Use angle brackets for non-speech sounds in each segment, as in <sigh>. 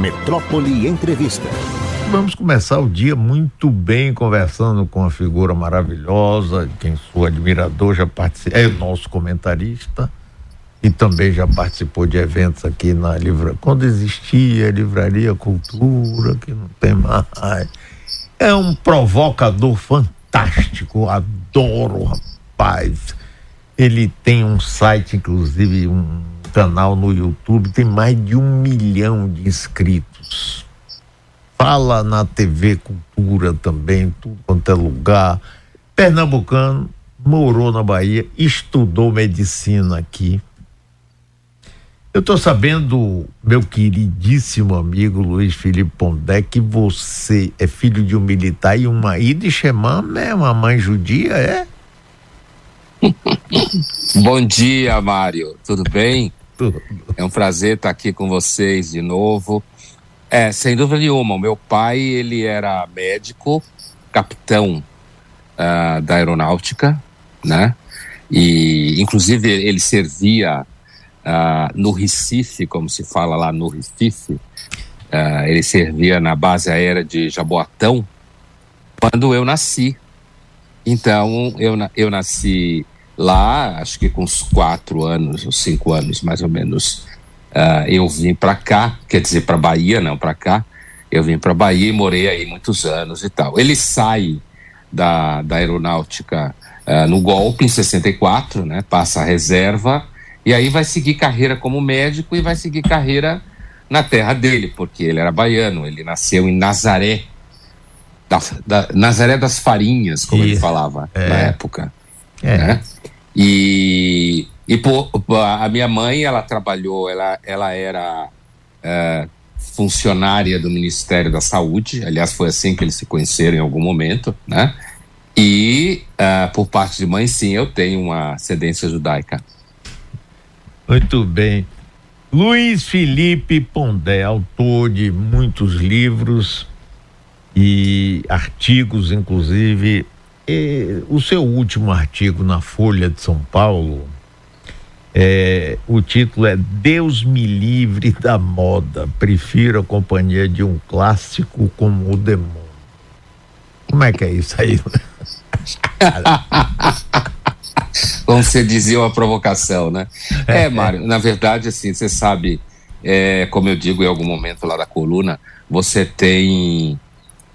Metrópole Entrevista. Vamos começar o dia muito bem conversando com uma figura maravilhosa, quem sou admirador, já participou, é nosso comentarista e também já participou de eventos aqui na livraria. Quando existia Livraria Cultura, que não tem mais. É um provocador fantástico, adoro, rapaz. Ele tem um site, inclusive, um canal no YouTube, tem mais de um milhão de inscritos. Fala na TV Cultura também, tudo quanto é lugar. Pernambucano, morou na Bahia, estudou medicina aqui eu estou sabendo, meu queridíssimo amigo Luiz Felipe Pondé, que você é filho de um militar e uma ida é uma mãe judia, é? <laughs> Bom dia, Mário. Tudo bem? É um prazer estar aqui com vocês de novo. É, sem dúvida nenhuma, o meu pai, ele era médico, capitão uh, da aeronáutica, né? E, inclusive, ele servia uh, no Recife, como se fala lá no Recife, uh, ele servia na base aérea de Jaboatão, quando eu nasci. Então, eu, eu nasci lá, acho que com uns quatro anos, ou cinco anos mais ou menos. Uh, eu vim para cá, quer dizer, para Bahia, não para cá. Eu vim para Bahia e morei aí muitos anos e tal. Ele sai da, da aeronáutica uh, no golpe em 64, né? Passa a reserva e aí vai seguir carreira como médico e vai seguir carreira na terra dele, porque ele era baiano, ele nasceu em Nazaré, da, da Nazaré das Farinhas, como ele falava é. na época. É. Né? E, e a minha mãe, ela trabalhou, ela, ela era é, funcionária do Ministério da Saúde, aliás, foi assim que eles se conheceram em algum momento, né? E uh, por parte de mãe, sim, eu tenho uma ascendência judaica. Muito bem. Luiz Felipe Pondé, autor de muitos livros e artigos, inclusive. E o seu último artigo na Folha de São Paulo, é, o título é Deus me livre da moda, prefiro a companhia de um clássico como o demônio. Como é que é isso aí? <laughs> como você dizia, uma provocação, né? É, Mário, na verdade, assim, você sabe, é, como eu digo em algum momento lá da coluna, você tem.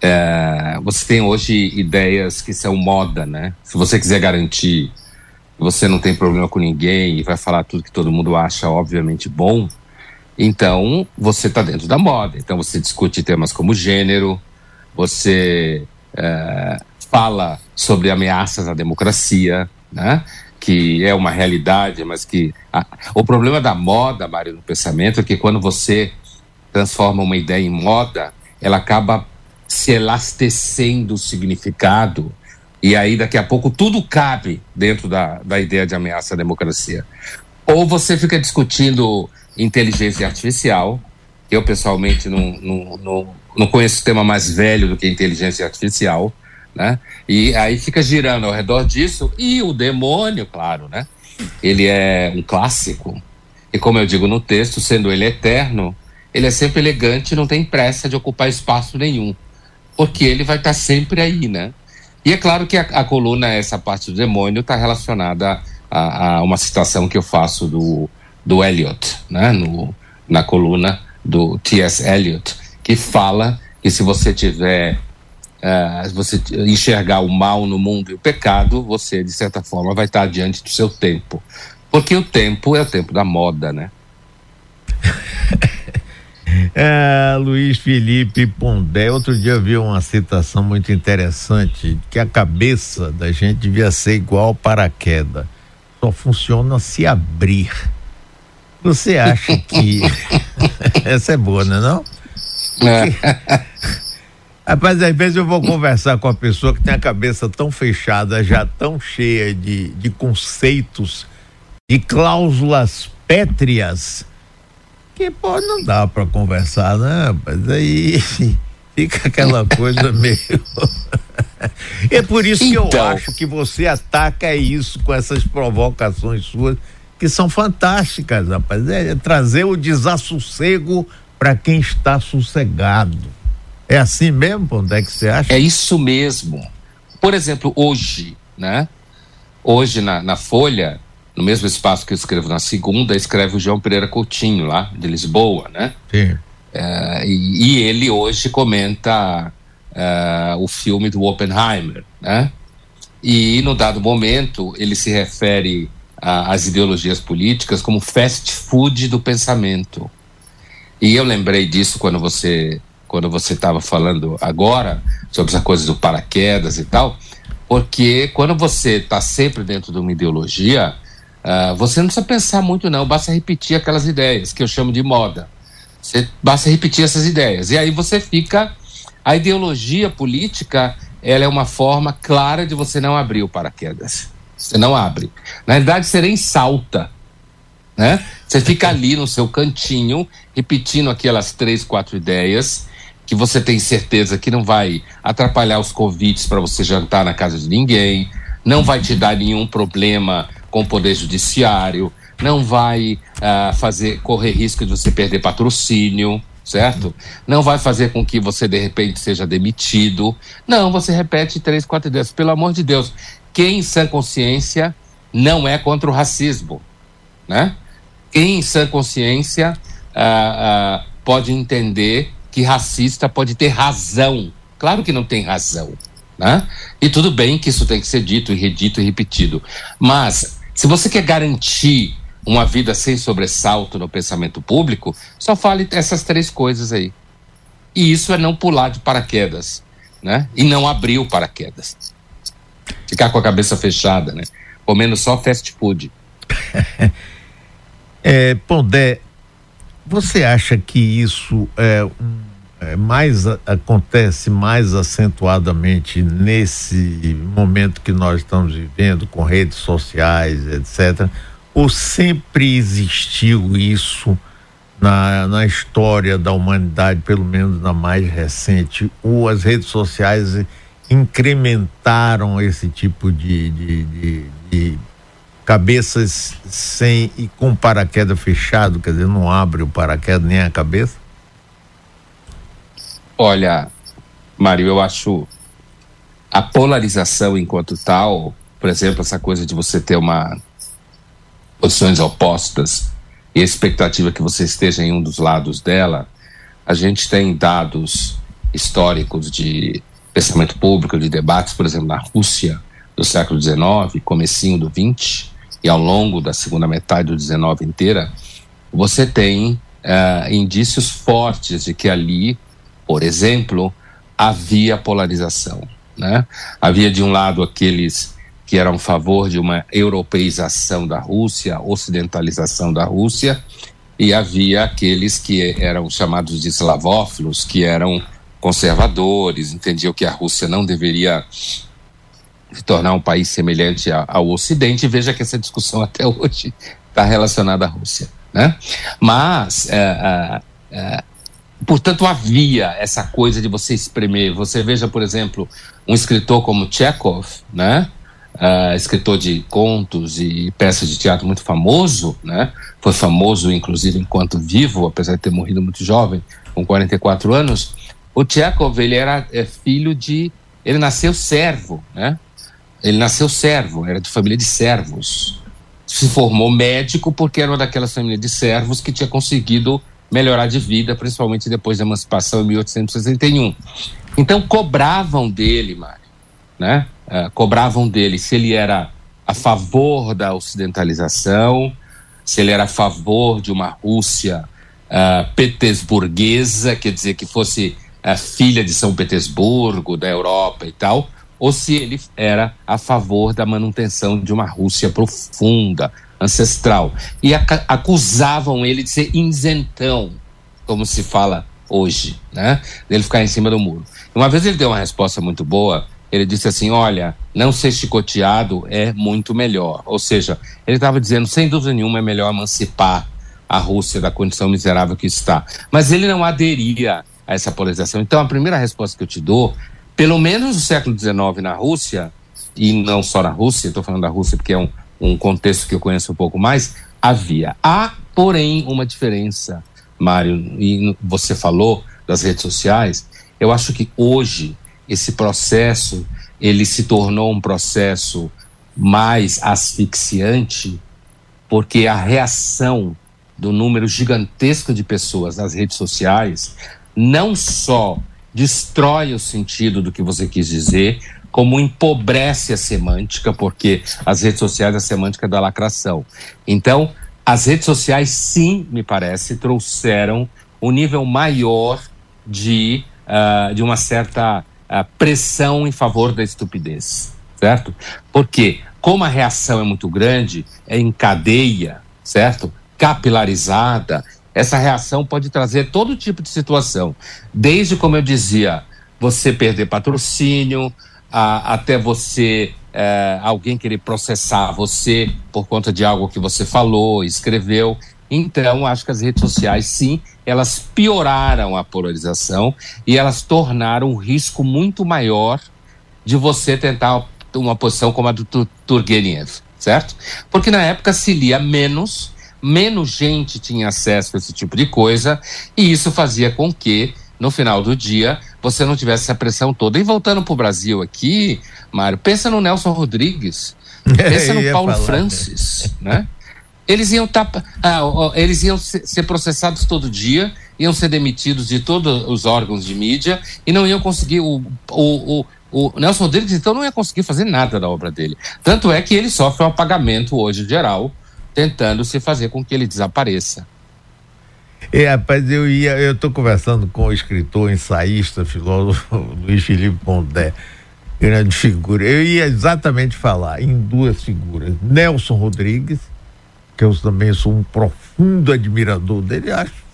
É, você tem hoje ideias que são moda, né? Se você quiser garantir que você não tem problema com ninguém e vai falar tudo que todo mundo acha, obviamente, bom, então você está dentro da moda. Então você discute temas como gênero, você é, fala sobre ameaças à democracia, né? que é uma realidade, mas que. A, o problema da moda, Mário, no pensamento, é que quando você transforma uma ideia em moda, ela acaba se elastecendo o significado, e aí daqui a pouco tudo cabe dentro da, da ideia de ameaça à democracia. Ou você fica discutindo inteligência artificial, eu pessoalmente não, não, não, não conheço tema mais velho do que inteligência artificial né? E aí fica girando ao redor disso e o demônio, claro, né? Ele é um clássico e como eu digo no texto, sendo ele eterno, ele é sempre elegante e não tem pressa de ocupar espaço nenhum, porque ele vai estar sempre aí, né? E é claro que a, a coluna, essa parte do demônio, está relacionada a, a, uma citação que eu faço do, do Eliot, né? No, na coluna do T.S. Eliot, que fala que se você tiver uh, você enxergar o mal no mundo e o pecado, você, de certa forma, vai estar diante do seu tempo. Porque o tempo é o tempo da moda, né? É, Luiz Felipe Pondé, outro dia eu vi uma citação muito interessante, que a cabeça da gente devia ser igual ao paraquedas, só funciona se abrir. Você acha que <laughs> essa é boa, não é não? <laughs> É. Rapaz, às vezes eu vou conversar com a pessoa que tem a cabeça tão fechada, já tão cheia de, de conceitos, de cláusulas pétreas, que pô, não dá para conversar, né? Mas aí <laughs> fica aquela coisa meio. <laughs> é por isso então... que eu então. acho que você ataca isso com essas provocações suas, que são fantásticas, rapaz. É, é trazer o desassossego para quem está sossegado. É assim mesmo, onde é que você acha? É isso mesmo. Por exemplo, hoje, né? Hoje na, na Folha, no mesmo espaço que eu escrevo na segunda, escreve o João Pereira Coutinho, lá de Lisboa, né? Sim. É, e, e, ele hoje comenta é, o filme do Oppenheimer, né? E no dado momento ele se refere às ideologias políticas como fast food do pensamento. E eu lembrei disso quando você quando você estava falando agora sobre essa coisa do paraquedas e tal, porque quando você está sempre dentro de uma ideologia, uh, você não precisa pensar muito não, basta repetir aquelas ideias que eu chamo de moda. Você basta repetir essas ideias e aí você fica a ideologia política ela é uma forma clara de você não abrir o paraquedas. Você não abre. Na verdade, você nem salta. Né? Você fica ali no seu cantinho, repetindo aquelas três, quatro ideias que você tem certeza que não vai atrapalhar os convites para você jantar na casa de ninguém, não vai te dar nenhum problema com o poder judiciário, não vai uh, fazer correr risco de você perder patrocínio, certo? Não vai fazer com que você de repente seja demitido. Não, você repete três, quatro ideias. Pelo amor de Deus, quem em sã consciência não é contra o racismo, né? Quem em sã consciência uh, uh, pode entender que racista pode ter razão. Claro que não tem razão. Né? E tudo bem que isso tem que ser dito e redito e repetido. Mas, se você quer garantir uma vida sem sobressalto no pensamento público, só fale essas três coisas aí. E isso é não pular de paraquedas, né? E não abrir o paraquedas. Ficar com a cabeça fechada, né? Comendo só fast food. <laughs> é, Pondé, você acha que isso é, um, mais acontece mais acentuadamente nesse momento que nós estamos vivendo com redes sociais, etc. Ou sempre existiu isso na, na história da humanidade, pelo menos na mais recente? Ou as redes sociais incrementaram esse tipo de, de, de, de cabeças sem e com paraquedas fechado, quer dizer, não abre o paraquedas nem a cabeça? Olha, Mário, eu acho a polarização enquanto tal, por exemplo, essa coisa de você ter uma posições opostas e a expectativa que você esteja em um dos lados dela, a gente tem dados históricos de pensamento público, de debates, por exemplo, na Rússia do século XIX, comecinho do XX, e ao longo da segunda metade do 19 inteira, você tem uh, indícios fortes de que ali, por exemplo, havia polarização. Né? Havia de um lado aqueles que eram a favor de uma europeização da Rússia, ocidentalização da Rússia, e havia aqueles que eram chamados de eslavófilos, que eram conservadores, entendiam que a Rússia não deveria se tornar um país semelhante ao Ocidente. Veja que essa discussão até hoje está relacionada à Rússia. Né? Mas, é, é, portanto, havia essa coisa de você espremer. Você veja, por exemplo, um escritor como Chekhov, né? Uh, escritor de contos e peças de teatro muito famoso, né? Foi famoso, inclusive, enquanto vivo, apesar de ter morrido muito jovem, com 44 anos. O Chekhov, ele era é, filho de... Ele nasceu servo, né? Ele nasceu servo, era de família de servos. Se formou médico porque era uma daquelas famílias de servos que tinha conseguido melhorar de vida, principalmente depois da emancipação em 1861. Então cobravam dele, Mário, né? Uh, cobravam dele se ele era a favor da ocidentalização, se ele era a favor de uma Rússia uh, petersburguesa, quer dizer, que fosse a filha de São Petersburgo, da Europa e tal, ou se ele era a favor da manutenção de uma Rússia profunda, ancestral. E acusavam ele de ser isentão, como se fala hoje, né? Dele ficar em cima do muro. Uma vez ele deu uma resposta muito boa. Ele disse assim: Olha, não ser chicoteado é muito melhor. Ou seja, ele estava dizendo, sem dúvida nenhuma, é melhor emancipar a Rússia da condição miserável que está. Mas ele não aderia a essa polarização. Então, a primeira resposta que eu te dou pelo menos no século XIX na Rússia, e não só na Rússia, estou falando da Rússia porque é um, um contexto que eu conheço um pouco mais, havia. Há, porém, uma diferença Mário, e você falou das redes sociais, eu acho que hoje esse processo ele se tornou um processo mais asfixiante porque a reação do número gigantesco de pessoas nas redes sociais não só destrói o sentido do que você quis dizer, como empobrece a semântica, porque as redes sociais a semântica da lacração. Então, as redes sociais, sim, me parece, trouxeram um nível maior de, uh, de uma certa uh, pressão em favor da estupidez, certo? Porque, como a reação é muito grande, é em cadeia, certo? Capilarizada, essa reação pode trazer todo tipo de situação. Desde, como eu dizia, você perder patrocínio, a, até você é, alguém querer processar você por conta de algo que você falou, escreveu. Então, acho que as redes sociais, sim, elas pioraram a polarização e elas tornaram um risco muito maior de você tentar uma posição como a do Turgenev, certo? Porque na época se lia menos, menos gente tinha acesso a esse tipo de coisa, e isso fazia com que, no final do dia, você não tivesse essa pressão toda. E voltando para o Brasil aqui, Mário, pensa no Nelson Rodrigues, <laughs> pensa no Paulo falar, Francis, né? Eles iam, tá, ah, eles iam ser processados todo dia, iam ser demitidos de todos os órgãos de mídia e não iam conseguir. O, o, o, o Nelson Rodrigues, então, não ia conseguir fazer nada da obra dele. Tanto é que ele sofre um apagamento hoje geral, tentando se fazer com que ele desapareça. É, rapaz, eu ia, eu estou conversando com o escritor, ensaísta, filósofo <laughs> Luiz Felipe Pondé, grande figura. Eu ia exatamente falar em duas figuras. Nelson Rodrigues, que eu também sou um profundo admirador dele, acho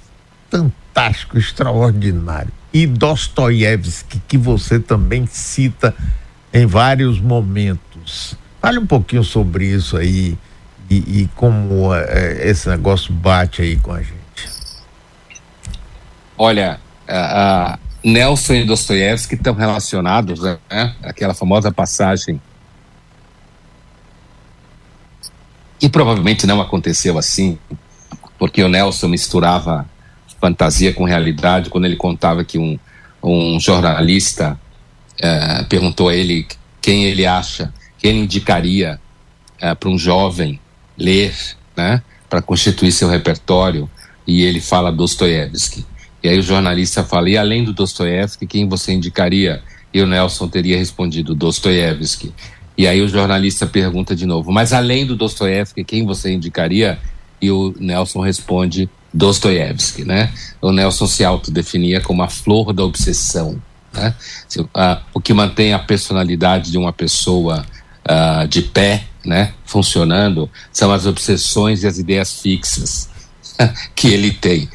fantástico, extraordinário. E Dostoiévski, que você também cita em vários momentos. Fale um pouquinho sobre isso aí e, e como é, esse negócio bate aí com a gente. Olha, Nelson e Dostoiévski estão relacionados, né? Aquela famosa passagem. E provavelmente não aconteceu assim, porque o Nelson misturava fantasia com realidade quando ele contava que um, um jornalista uh, perguntou a ele quem ele acha, quem ele indicaria uh, para um jovem ler, né, para constituir seu repertório, e ele fala Dostoiévski. E aí o jornalista fala: e além do Dostoiévski, quem você indicaria? E o Nelson teria respondido: Dostoiévski. E aí o jornalista pergunta de novo: mas além do Dostoiévski, quem você indicaria? E o Nelson responde: Dostoiévski, né? O Nelson se autodefinia como a flor da obsessão, né? O que mantém a personalidade de uma pessoa uh, de pé, né? Funcionando, são as obsessões e as ideias fixas <laughs> que ele tem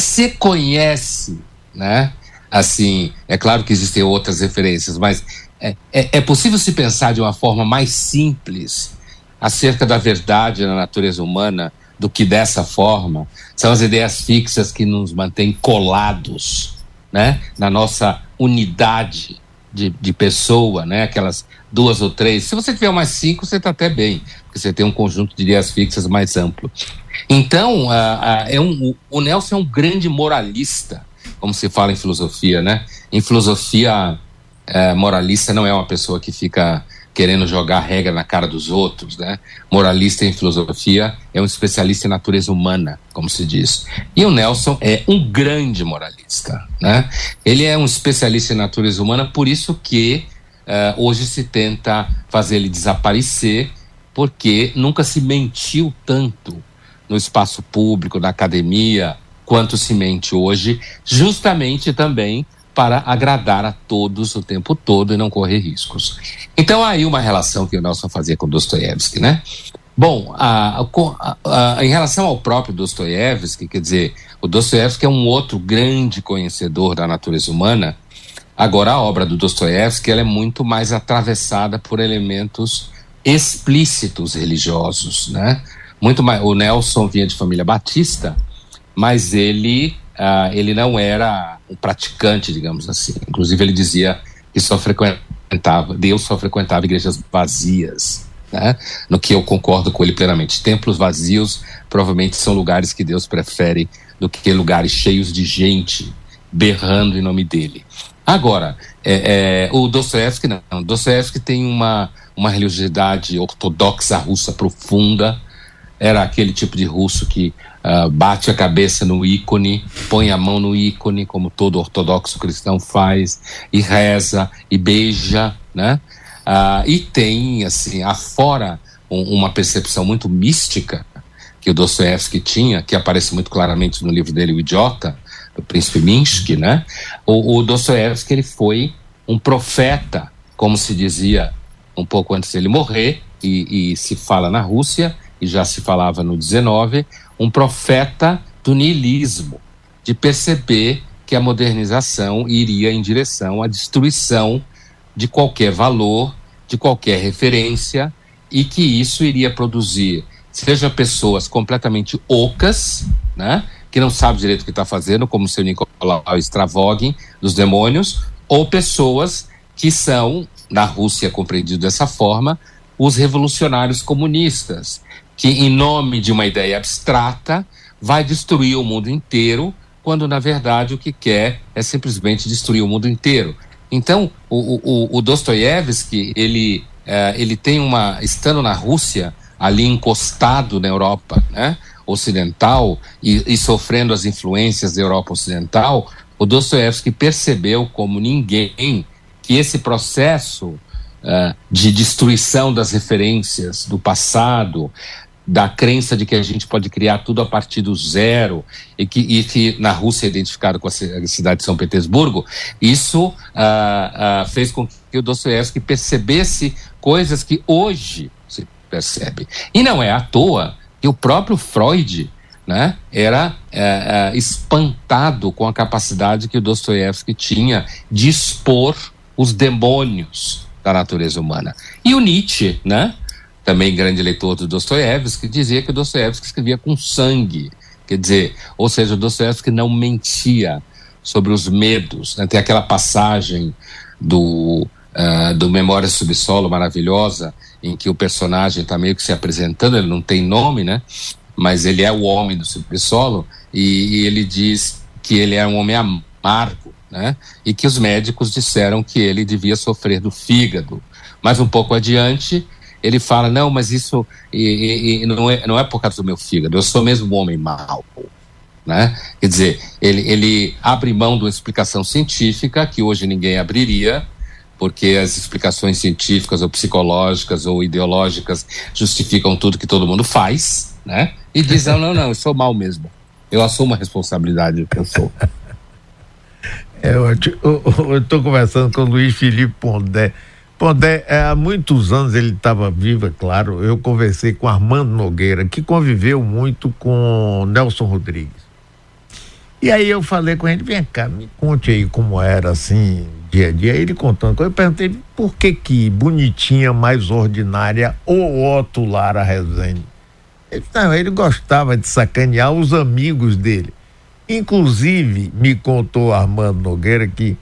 se conhece, né? Assim, é claro que existem outras referências, mas é, é, é possível se pensar de uma forma mais simples acerca da verdade na natureza humana do que dessa forma. São as ideias fixas que nos mantêm colados, né? Na nossa unidade de, de pessoa, né? Aquelas duas ou três. Se você tiver mais cinco, você está até bem, porque você tem um conjunto de ideias fixas mais amplo. Então, é um, o Nelson é um grande moralista, como se fala em filosofia, né? Em filosofia, uh, moralista não é uma pessoa que fica querendo jogar regra na cara dos outros, né? Moralista em filosofia é um especialista em natureza humana, como se diz. E o Nelson é um grande moralista, né? Ele é um especialista em natureza humana, por isso que uh, hoje se tenta fazer ele desaparecer, porque nunca se mentiu tanto no espaço público, na academia, quanto se mente hoje, justamente também para agradar a todos o tempo todo e não correr riscos. Então, aí uma relação que o Nelson fazia com Dostoiévski, né? Bom, a, a, a, em relação ao próprio Dostoiévski, quer dizer, o Dostoiévski é um outro grande conhecedor da natureza humana. Agora, a obra do Dostoiévski ela é muito mais atravessada por elementos explícitos religiosos, né? muito mais. O Nelson vinha de família batista, mas ele, uh, ele não era um praticante, digamos assim. Inclusive, ele dizia que só frequentava, Deus só frequentava igrejas vazias. Né? No que eu concordo com ele plenamente. Templos vazios provavelmente são lugares que Deus prefere do que lugares cheios de gente berrando em nome dele. Agora, é, é, o Dostoevsky não. Dostoevsky tem uma, uma religiosidade ortodoxa russa profunda. Era aquele tipo de russo que uh, bate a cabeça no ícone, põe a mão no ícone, como todo ortodoxo cristão faz, e reza e beija, né? Uh, e tem, assim, afora um, uma percepção muito mística que o Dostoevsky tinha, que aparece muito claramente no livro dele, O Idiota, do Príncipe Minsky, né? O, o ele foi um profeta, como se dizia um pouco antes dele morrer, e, e se fala na Rússia, e já se falava no 19, um profeta do niilismo, de perceber que a modernização iria em direção à destruição de qualquer valor, de qualquer referência, e que isso iria produzir, seja pessoas completamente ocas, né, que não sabem direito o que está fazendo, como o seu Nicolau Stravogin, dos demônios, ou pessoas que são, na Rússia compreendido dessa forma, os revolucionários comunistas, que, em nome de uma ideia abstrata, vai destruir o mundo inteiro, quando na verdade o que quer é simplesmente destruir o mundo inteiro. Então, o, o, o Dostoiévski, ele, é, ele tem uma. Estando na Rússia, ali encostado na Europa né, ocidental e, e sofrendo as influências da Europa ocidental, o Dostoiévski percebeu como ninguém que esse processo uh, de destruição das referências do passado, da crença de que a gente pode criar tudo a partir do zero e que, e que na Rússia é identificado com a cidade de São Petersburgo, isso uh, uh, fez com que o Dostoiévski percebesse coisas que hoje se percebe. E não é à toa que o próprio Freud né, era é, é, espantado com a capacidade que o Dostoiévski tinha de expor os demônios da natureza humana. E o Nietzsche, né, também grande leitor do Dostoiévski, dizia que Dostoiévski escrevia com sangue. Quer dizer, ou seja, Dostoiévski não mentia sobre os medos. Né? Tem aquela passagem do, uh, do Memória Subsolo maravilhosa, em que o personagem está meio que se apresentando, ele não tem nome, né? Mas ele é o homem do subsolo e, e ele diz que ele é um homem amargo, né? E que os médicos disseram que ele devia sofrer do fígado. Mas um pouco adiante, ele fala: não, mas isso e, e, não, é, não é por causa do meu fígado, eu sou mesmo um homem mau. Né? Quer dizer, ele, ele abre mão de uma explicação científica que hoje ninguém abriria, porque as explicações científicas ou psicológicas ou ideológicas justificam tudo que todo mundo faz, né? E diz: não, não, não, eu sou mal mesmo. Eu assumo a responsabilidade do que eu sou. É, eu estou conversando com o Luiz Felipe Pondé. Pondé, é, há muitos anos ele estava vivo, é claro. Eu conversei com Armando Nogueira, que conviveu muito com Nelson Rodrigues. E aí eu falei com ele: vem cá, me conte aí como era assim, dia a dia. Ele contando. Eu perguntei por que que bonitinha, mais ordinária, ou Otto Lara Rezende. Ele, não, ele gostava de sacanear os amigos dele. Inclusive, me contou Armando Nogueira que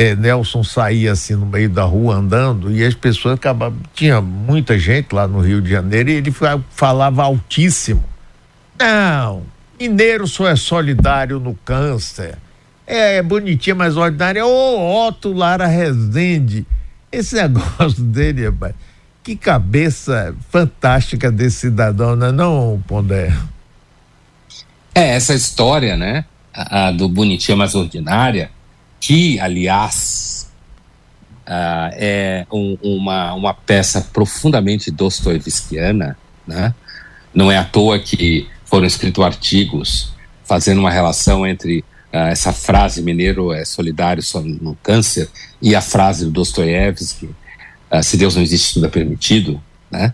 é, Nelson saía assim no meio da rua andando e as pessoas acabavam. Tinha muita gente lá no Rio de Janeiro e ele falava altíssimo. Não, mineiro só é solidário no câncer é, é bonitinha, mas ordinária. Ô, Otto Lara Rezende. Esse <laughs> negócio dele, rapaz. Que cabeça fantástica desse cidadão, não é não, Pondé? É, essa história, né? A, a do bonitinha, mas ordinária, que, aliás, uh, é um, uma, uma peça profundamente dostoevskiana, né? Não é à toa que foram escritos artigos fazendo uma relação entre Uh, essa frase mineiro é solidário só no câncer e a frase do Dostoiévski uh, se Deus não existe tudo é permitido né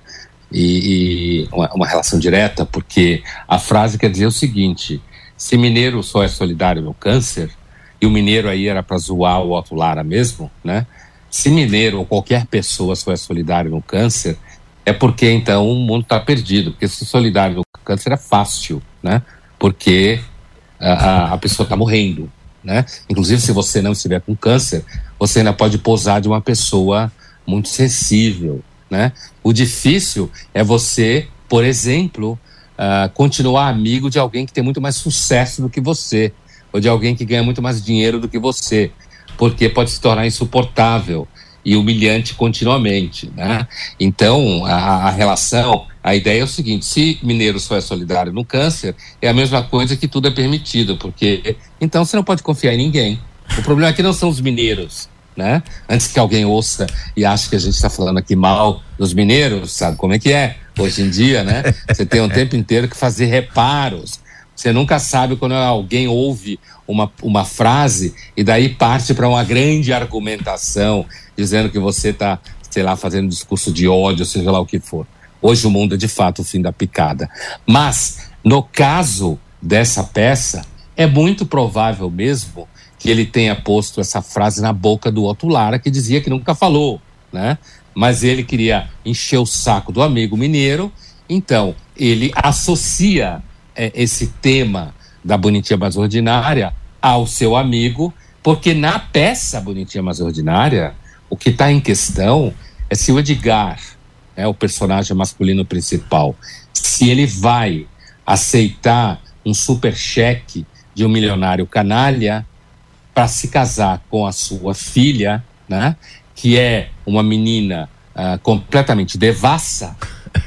e, e uma, uma, relação direta porque a frase quer dizer o seguinte se mineiro só é solidário no câncer e o mineiro aí era para zoar o Otto Lara mesmo né se mineiro ou qualquer pessoa é solidário no câncer é porque então o mundo está perdido porque se solidário no câncer é fácil né porque a, a pessoa está morrendo. Né? Inclusive, se você não estiver com câncer, você ainda pode posar de uma pessoa muito sensível. Né? O difícil é você, por exemplo, uh, continuar amigo de alguém que tem muito mais sucesso do que você, ou de alguém que ganha muito mais dinheiro do que você, porque pode se tornar insuportável e humilhante continuamente, né? Então, a, a, relação, a ideia é o seguinte: se mineiro só é solidário no câncer, é a mesma coisa que tudo é permitido, porque então você não pode confiar em ninguém. O problema aqui não são os mineiros, né? Antes que alguém ouça e ache que a gente está falando aqui mal dos mineiros, sabe como é que é? Hoje em dia, né? Você tem um tempo inteiro que fazer reparos. Você nunca sabe quando alguém ouve uma, uma frase e daí parte para uma grande argumentação dizendo que você está, sei lá, fazendo discurso de ódio, seja lá o que for. Hoje o mundo é de fato o fim da picada. Mas, no caso dessa peça, é muito provável mesmo que ele tenha posto essa frase na boca do Otto Lara, que dizia que nunca falou, né? Mas ele queria encher o saco do amigo mineiro, então ele associa é, esse tema da Bonitinha Mais Ordinária ao seu amigo, porque na peça Bonitinha Mais Ordinária, o que está em questão é se o Edgar, é o personagem masculino principal, se ele vai aceitar um super cheque de um milionário canalha para se casar com a sua filha, né? Que é uma menina uh, completamente devassa,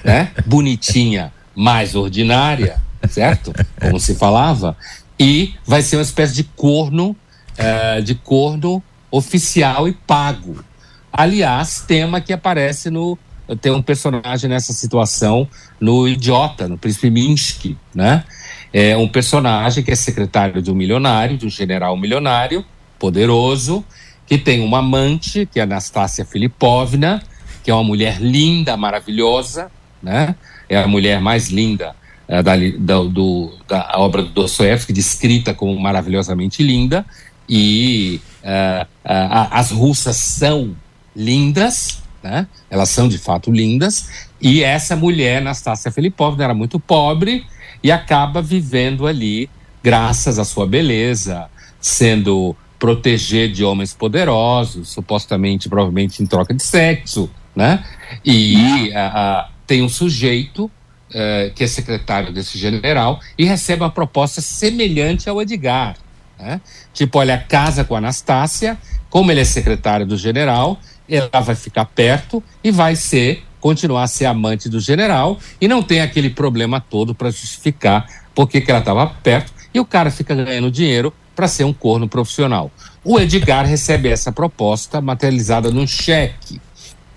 né? Bonitinha, mais ordinária, certo? Como se falava, e vai ser uma espécie de corno, uh, de corno oficial e pago, Aliás, tema que aparece no. Tem um personagem nessa situação no Idiota, no Príncipe Minsky, né? É um personagem que é secretário de um milionário, de um general milionário, poderoso, que tem uma amante, que é Anastácia Filipovna, que é uma mulher linda, maravilhosa, né? É a mulher mais linda é, da, da, do, da obra do Dostoevsky, descrita como maravilhosamente linda, e uh, uh, as russas são lindas, né? Elas são de fato lindas. E essa mulher, Nastácia Filipovna, era muito pobre e acaba vivendo ali, graças à sua beleza, sendo proteger de homens poderosos, supostamente, provavelmente em troca de sexo, né? E a, a, tem um sujeito uh, que é secretário desse general e recebe uma proposta semelhante ao Edgar, né? Tipo, olha, casa com a Anastácia, como ele é secretário do general, ela vai ficar perto e vai ser continuar a ser amante do general e não tem aquele problema todo para justificar porque que ela estava perto e o cara fica ganhando dinheiro para ser um corno profissional. O Edgar recebe essa proposta materializada num cheque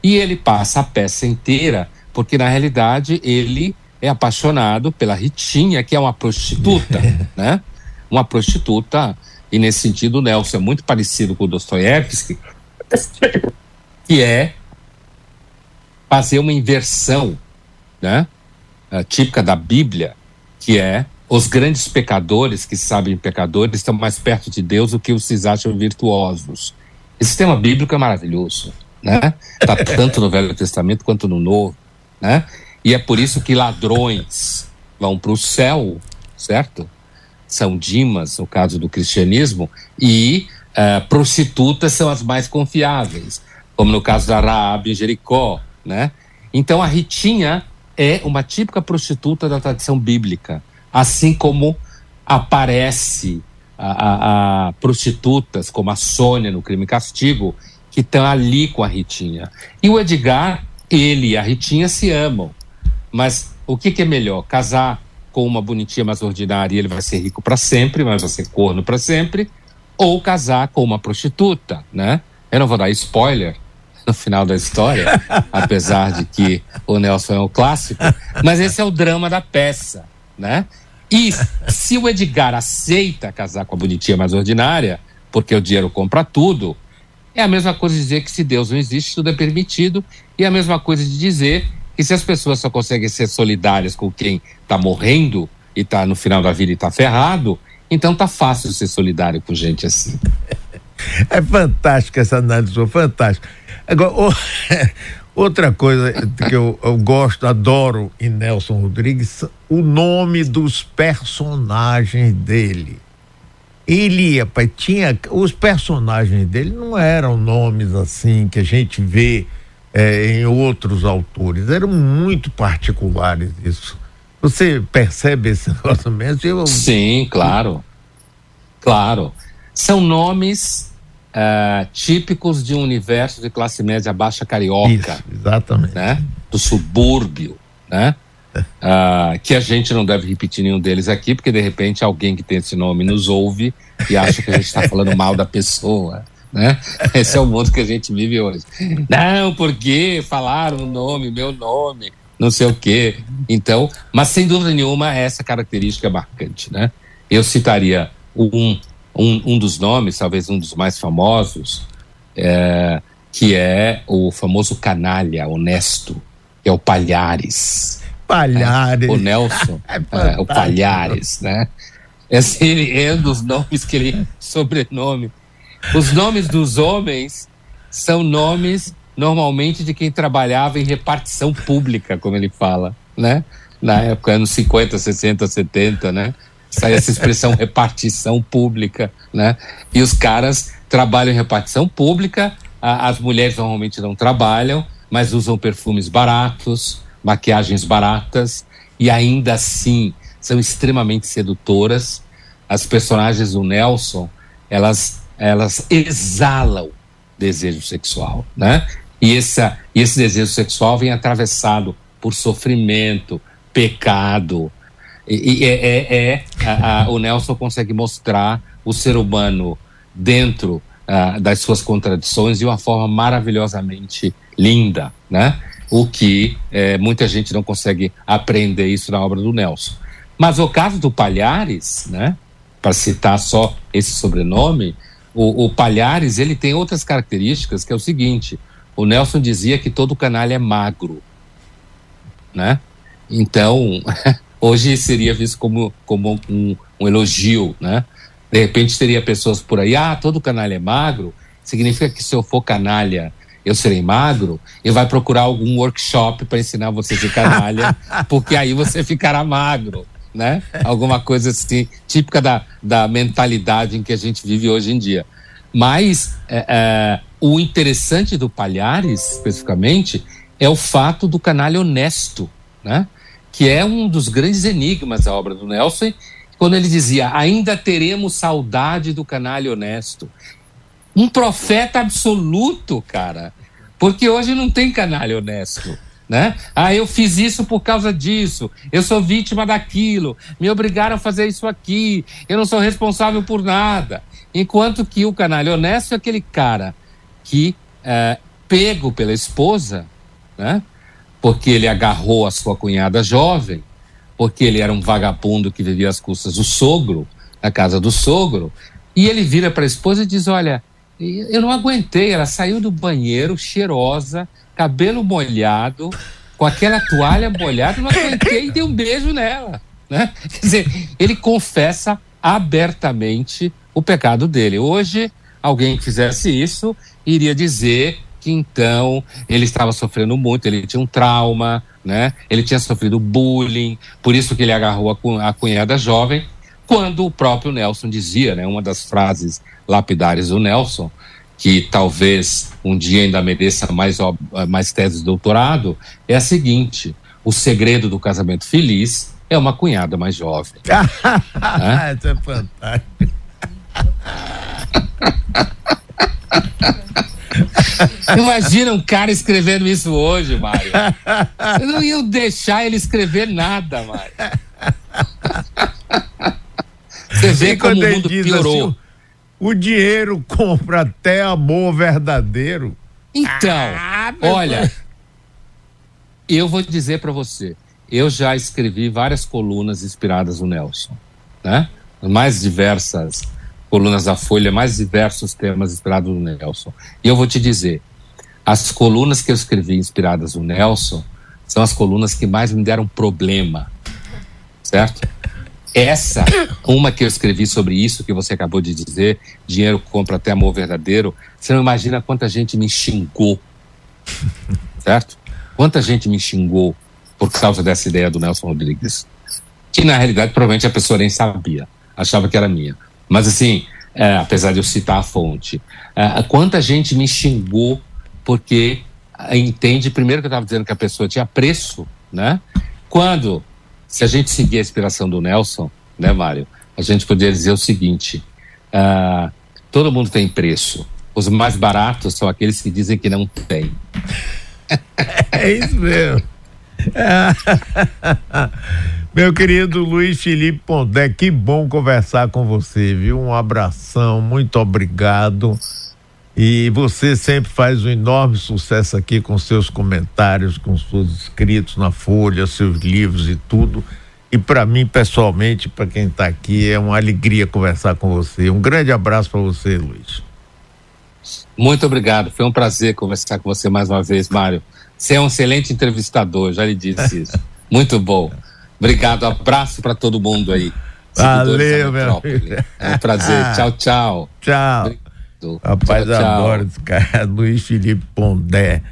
e ele passa a peça inteira porque na realidade ele é apaixonado pela Ritinha, que é uma prostituta, <laughs> né? Uma prostituta e nesse sentido o Nelson é muito parecido com o Dostoiévski que é fazer uma inversão, né, típica da Bíblia, que é os grandes pecadores que sabem pecadores estão mais perto de Deus do que os que se acham virtuosos. Esse sistema bíblico é maravilhoso, né? Tá tanto no Velho Testamento quanto no Novo, né? E é por isso que ladrões vão para o céu, certo? São dimas, no caso do cristianismo, e uh, prostitutas são as mais confiáveis como no caso da Raab em Jericó, né? Então a Ritinha é uma típica prostituta da tradição bíblica, assim como aparece a, a, a prostitutas como a Sônia no Crime e Castigo, que estão ali com a Ritinha. E o Edgar, ele e a Ritinha se amam, mas o que, que é melhor? Casar com uma bonitinha mais ordinária e ele vai ser rico para sempre, mas vai ser corno para sempre, ou casar com uma prostituta, né? Eu não vou dar spoiler, <laughs> no final da história, <laughs> apesar de que o Nelson é um clássico, mas esse é o drama da peça, né? E se o Edgar aceita casar com a bonitinha mais ordinária, porque o dinheiro compra tudo, é a mesma coisa dizer que se Deus não existe, tudo é permitido, e é a mesma coisa de dizer que se as pessoas só conseguem ser solidárias com quem está morrendo e está no final da vida e está ferrado, então tá fácil ser solidário com gente assim. É fantástico essa análise, fantástico. Agora, <laughs> outra coisa que eu, eu, gosto, adoro em Nelson Rodrigues, o nome dos personagens dele. Ele, rapaz, tinha. Os personagens dele não eram nomes assim que a gente vê é, em outros autores, eram muito particulares isso. Você percebe esse <laughs> negócio mesmo? Eu... Sim, claro. Claro. São nomes uh, típicos de um universo de classe média baixa carioca. Isso, exatamente. Né? Do subúrbio, né? Uh, <laughs> que a gente não deve repetir nenhum deles aqui, porque de repente alguém que tem esse nome nos ouve e acha que a gente está falando mal da pessoa. Né? <laughs> Esse é o mundo que a gente vive hoje. Não, porque falaram o nome, meu nome, não sei o quê. Então, mas sem dúvida nenhuma, essa característica é marcante. Né? Eu citaria um, um, um dos nomes, talvez um dos mais famosos, é, que é o famoso canalha honesto, que é o Palhares. Palhares. É, o Nelson, <laughs> é, é, o Palhares, né? Esse ele é um dos nomes que ele sobrenome. Os nomes dos homens são nomes normalmente de quem trabalhava em repartição pública, como ele fala, né? Na época, anos 50, 60, 70, né? Sai essa expressão repartição pública, né? E os caras trabalham em repartição pública, a, as mulheres normalmente não trabalham, mas usam perfumes baratos, maquiagens baratas e ainda assim são extremamente sedutoras. As personagens do Nelson, elas, elas exalam desejo sexual, né? E esse desejo sexual vem atravessado por sofrimento, pecado. E, e é, é, é a, a, o Nelson consegue mostrar o ser humano dentro uh, das suas contradições de uma forma maravilhosamente linda, né? o que é, muita gente não consegue aprender isso na obra do Nelson. Mas o caso do Palhares, né, para citar só esse sobrenome, o, o, Palhares ele tem outras características, que é o seguinte: o Nelson dizia que todo canalha é magro, né? Então, <laughs> hoje seria visto como, como um, um elogio, né? De repente teria pessoas por aí, ah, todo canalha é magro, significa que se eu for canalha eu serei magro, e vai procurar algum workshop para ensinar você a ser canalha, <laughs> porque aí você ficará magro, né? Alguma coisa assim, típica da, da mentalidade em que a gente vive hoje em dia. Mas é, é, o interessante do Palhares, especificamente, é o fato do canalha honesto, né? Que é um dos grandes enigmas da obra do Nelson, quando ele dizia: ainda teremos saudade do canalha honesto um profeta absoluto, cara. Porque hoje não tem canalha honesto. Né? Ah, eu fiz isso por causa disso, eu sou vítima daquilo, me obrigaram a fazer isso aqui, eu não sou responsável por nada. Enquanto que o canalha honesto é aquele cara que, é, pego pela esposa, né? porque ele agarrou a sua cunhada jovem, porque ele era um vagabundo que vivia às custas do sogro, na casa do sogro, e ele vira para a esposa e diz: Olha, eu não aguentei, ela saiu do banheiro cheirosa, cabelo molhado, com aquela toalha molhada, não aguentei e dei um beijo nela. Né? Quer dizer, ele confessa abertamente o pecado dele. Hoje, alguém que fizesse isso iria dizer que então ele estava sofrendo muito, ele tinha um trauma, né? Ele tinha sofrido bullying, por isso que ele agarrou a, cunhada jovem, quando o próprio Nelson dizia, né? Uma das frases lapidares do Nelson, que talvez um dia ainda mereça mais, mais tese de doutorado, é a seguinte: o segredo do casamento feliz é uma cunhada mais jovem. <laughs> né? Isso é fantástico. <laughs> Imagina um cara escrevendo isso hoje, Mário. Eu não ia deixar ele escrever nada, Mário. <laughs> Você vê como o mundo piorou. Assim, o dinheiro <laughs> compra até amor verdadeiro. Então, ah, olha, eu vou dizer para você, eu já escrevi várias colunas inspiradas no Nelson, né? Mais diversas colunas da Folha, mais diversos temas inspirados no Nelson. E eu vou te dizer, as colunas que eu escrevi inspiradas no Nelson são as colunas que mais me deram problema, certo? Essa, uma que eu escrevi sobre isso que você acabou de dizer, dinheiro compra até amor verdadeiro, você não imagina quanta gente me xingou, certo? Quanta gente me xingou por causa dessa ideia do Nelson Rodrigues, que na realidade provavelmente a pessoa nem sabia, achava que era minha. Mas assim, é, apesar de eu citar a fonte, é, quanta gente me xingou porque entende primeiro que eu estava dizendo que a pessoa tinha preço, né? Quando se a gente seguir a inspiração do Nelson, né, Mário, a gente poderia dizer o seguinte: uh, todo mundo tem preço. Os mais baratos são aqueles que dizem que não tem. <laughs> É isso mesmo. <laughs> Meu querido Luiz Felipe Pondé, que bom conversar com você, viu? Um abração, muito obrigado. E você sempre faz um enorme sucesso aqui com seus comentários, com seus escritos na Folha, seus livros e tudo. E para mim, pessoalmente, para quem está aqui, é uma alegria conversar com você. Um grande abraço para você, Luiz. Muito obrigado. Foi um prazer conversar com você mais uma vez, Mário. Você é um excelente entrevistador, já lhe disse <laughs> isso. Muito bom. Obrigado. Abraço para todo mundo aí. Valeu, meu amigo. É um prazer. <laughs> tchau, tchau. Tchau. Rapaz, tchau, tchau. adoro esse cara, Luiz Felipe Pondé.